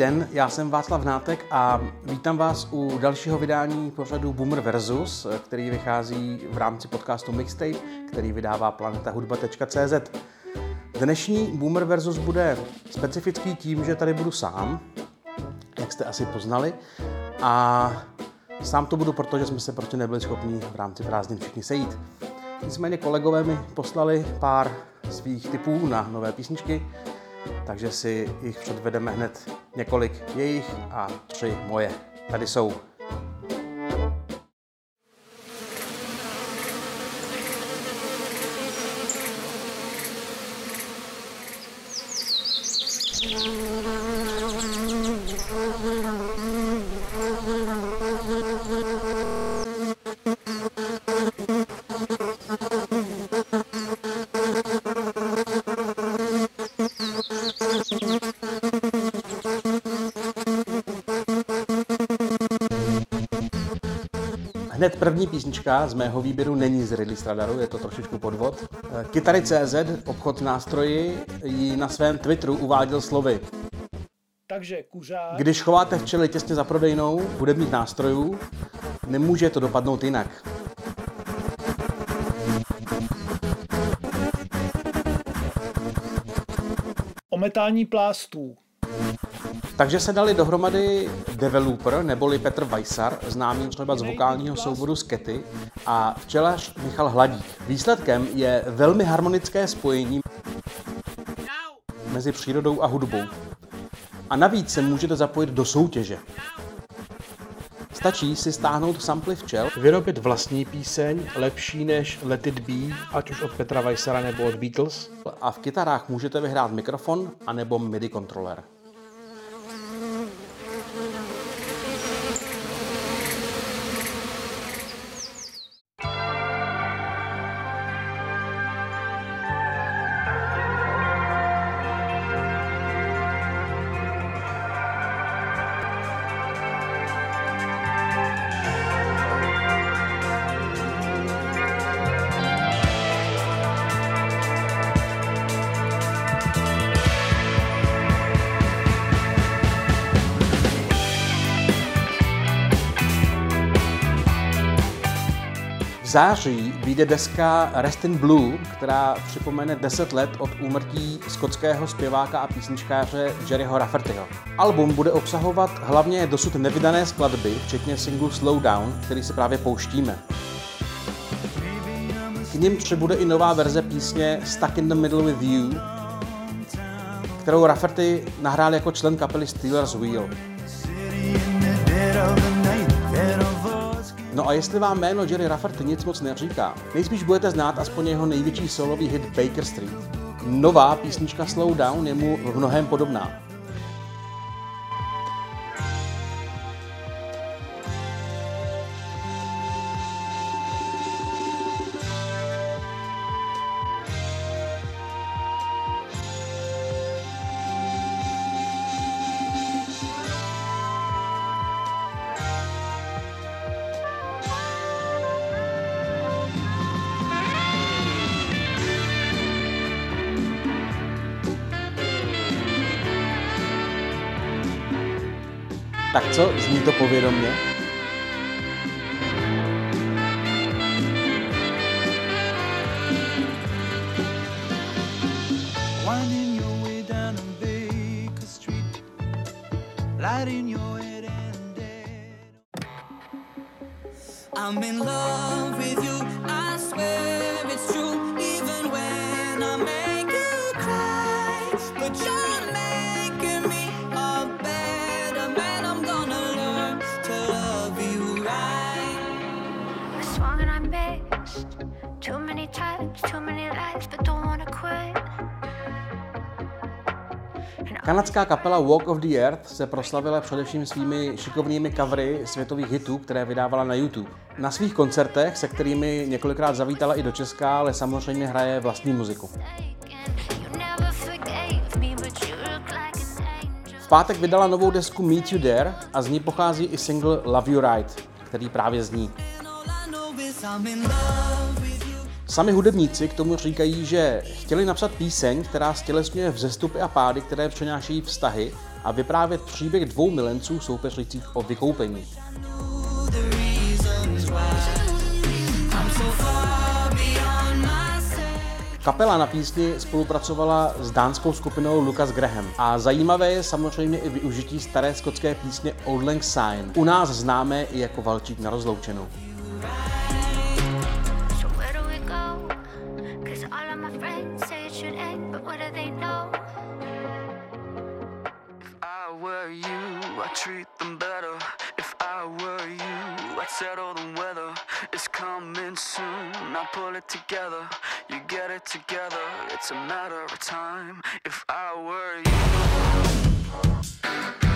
den, já jsem Václav Nátek a vítám vás u dalšího vydání pořadu Boomer Versus, který vychází v rámci podcastu Mixtape, který vydává planetahudba.cz. Dnešní Boomer Versus bude specifický tím, že tady budu sám, jak jste asi poznali, a sám to budu, protože jsme se prostě nebyli schopni v rámci prázdnin všichni sejít. Nicméně kolegové mi poslali pár svých typů na nové písničky, takže si jich předvedeme hned několik jejich a tři moje. Tady jsou. Hned první písnička z mého výběru není z Ridley Stradaru, je to trošičku podvod. Kytary CZ, obchod nástroji, ji na svém Twitteru uváděl slovy. Takže kuřák... Když chováte včely těsně za prodejnou hudebních nástrojů, nemůže to dopadnout jinak. Ometání plástů. Takže se dali dohromady developer neboli Petr Weissar, známý třeba z vokálního souboru Skety, a včelař Michal Hladík. Výsledkem je velmi harmonické spojení mezi přírodou a hudbou. A navíc se můžete zapojit do soutěže. Stačí si stáhnout samply včel, vyrobit vlastní píseň, lepší než Let It Be, ať už od Petra Weissara nebo od Beatles. A v kytarách můžete vyhrát mikrofon anebo MIDI kontroler. Září vyjde deska Rest in Blue, která připomene 10 let od úmrtí skotského zpěváka a písničkáře Jerryho Raffertyho. Album bude obsahovat hlavně dosud nevydané skladby, včetně singlu Slow Down, který si právě pouštíme. K ním přibude i nová verze písně Stuck in the Middle with You, kterou Rafferty nahrál jako člen kapely Steelers Wheel. A jestli vám jméno Jerry Rafferty nic moc neříká, nejspíš budete znát aspoň jeho největší solový hit Baker Street. Nová písnička Slow Down je mu v mnohem podobná. Tak co, zní to povědomně? I'm in love Kanadská kapela Walk of the Earth se proslavila především svými šikovnými covery světových hitů, které vydávala na YouTube. Na svých koncertech, se kterými několikrát zavítala i do Česka, ale samozřejmě hraje vlastní muziku. V pátek vydala novou desku Meet You There a z ní pochází i single Love You Right, který právě zní. Sami hudebníci k tomu říkají, že chtěli napsat píseň, která stělesňuje vzestupy a pády, které přinášejí vztahy a vyprávět příběh dvou milenců soupeřících o vykoupení. Kapela na písni spolupracovala s dánskou skupinou Lucas Graham a zajímavé je samozřejmě i využití staré skotské písně Old Lang Syne, u nás známé i jako Valčík na rozloučenou. Were you, I'd treat them better. If I were you, I'd settle the weather. It's coming soon, I pull it together. You get it together, it's a matter of time. If I were you.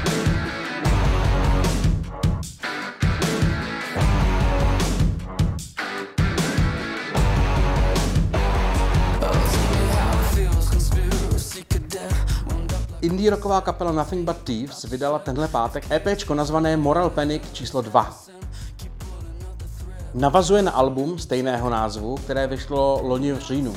Indie rocková kapela Nothing But Thieves vydala tenhle pátek EPčko nazvané Moral Panic číslo 2. Navazuje na album stejného názvu, které vyšlo loni v říjnu.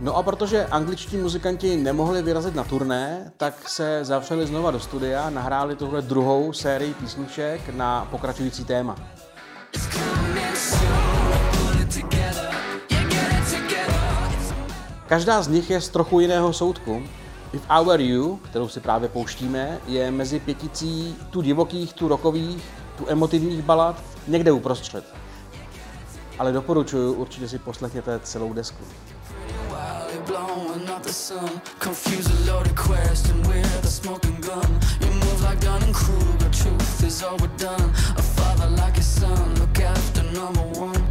No a protože angličtí muzikanti nemohli vyrazit na turné, tak se zavřeli znova do studia a nahráli tuhle druhou sérii písniček na pokračující téma. Každá z nich je z trochu jiného soudku. If I Were You, kterou si právě pouštíme, je mezi pěticí tu divokých, tu rokových, tu emotivních balad, někde uprostřed. Ale doporučuju, určitě si poslechněte celou desku. Like Dunning Kruger. Truth is overdone. A father like his son. Look after number one.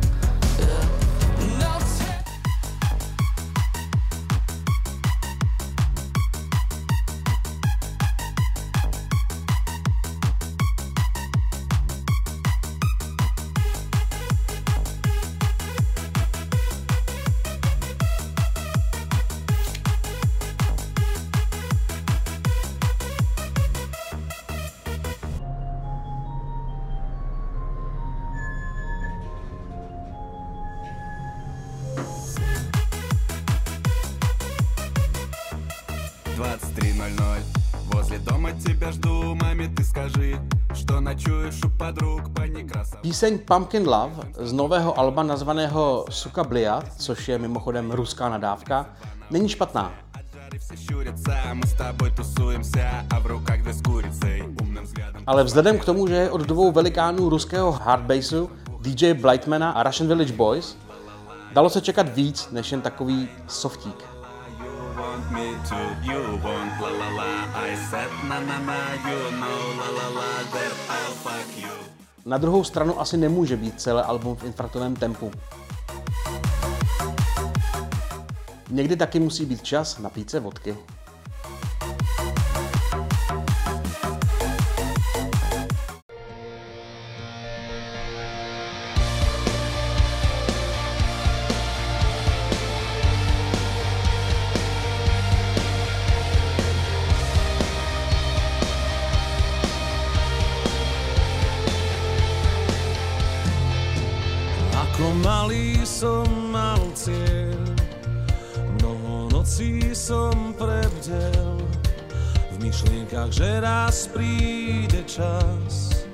Возле дома тебя жду, маме ты скажи, что ночуешь у подруг по некрасовым. Píseň Pumpkin Love z nového alba nazvaného Suka Bliat, což je mimochodem ruská nadávka, není špatná. Жары все щурятся, мы с тобой тусуемся, а в руках две с курицей. Умным взглядом Ale vzhledem k tomu, že je od dvou velikánů ruského hardbassu, DJ Blightmana a Russian Village Boys, dalo se čekat víc než jen takový softík. Want me to, you want la la la. I said na na na, you know la la la, that I'll fuck you. Na druhou stranu asi nemůže být celé album v infarktovém tempu. Někdy taky musí být čas napít se vodky. Malý som mal cieľ, mnoho nocí som prebdel, v myšlienkach, že raz príde čas,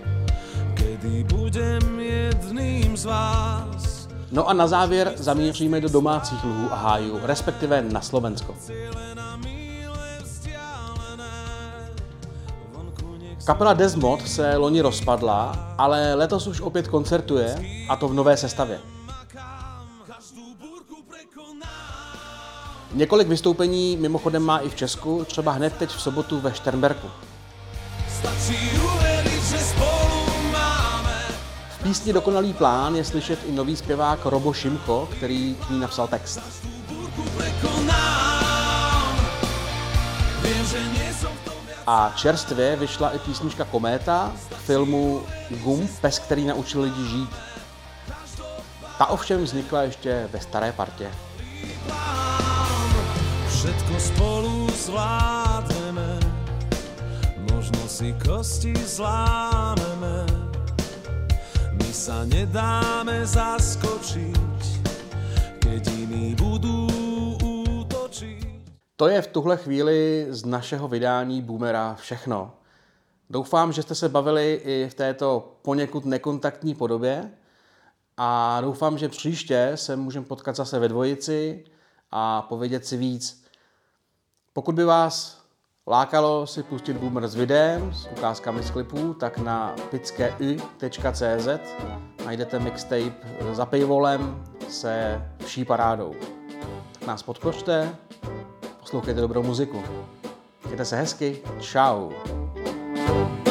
kedy budem jedným z vás. No a na závěr zamíříme do domácích luhů a hájů, respektive na Slovensko. Kapela Desmod se loni rozpadla, ale letos už opět koncertuje, a to v nové sestavě. Několik vystoupení mimochodem má i v Česku, třeba hned teď v sobotu ve Šternberku. V písni Dokonalý plán je slyšet i nový zpěvák Robo Šimko, který k ní napsal text. A čerstvě vyšla i písnička Kométa k filmu Gum, pes, který naučil lidi žít. Ta ovšem vznikla ještě ve staré partě. Všetko spolu zvládneme, možno si kosti zlámeme. My sa nedáme zaskočiť, keď jediný budú útočiť. To je v tuhle chvíli z našeho vydání Boomera všechno. Doufám, že jste se bavili i v této poněkud nekontaktní podobě a doufám, že příště se můžeme potkat zase ve dvojici a povědět si víc. Pokud by vás lákalo si pustit Boomer s videem, s ukázkami z klipů, tak na pickeu.cz najdete mixtape za paywallem se vší parádou. Tak nás podpořte, poslouchejte dobrou muziku. Mějte se hezky, čau. thank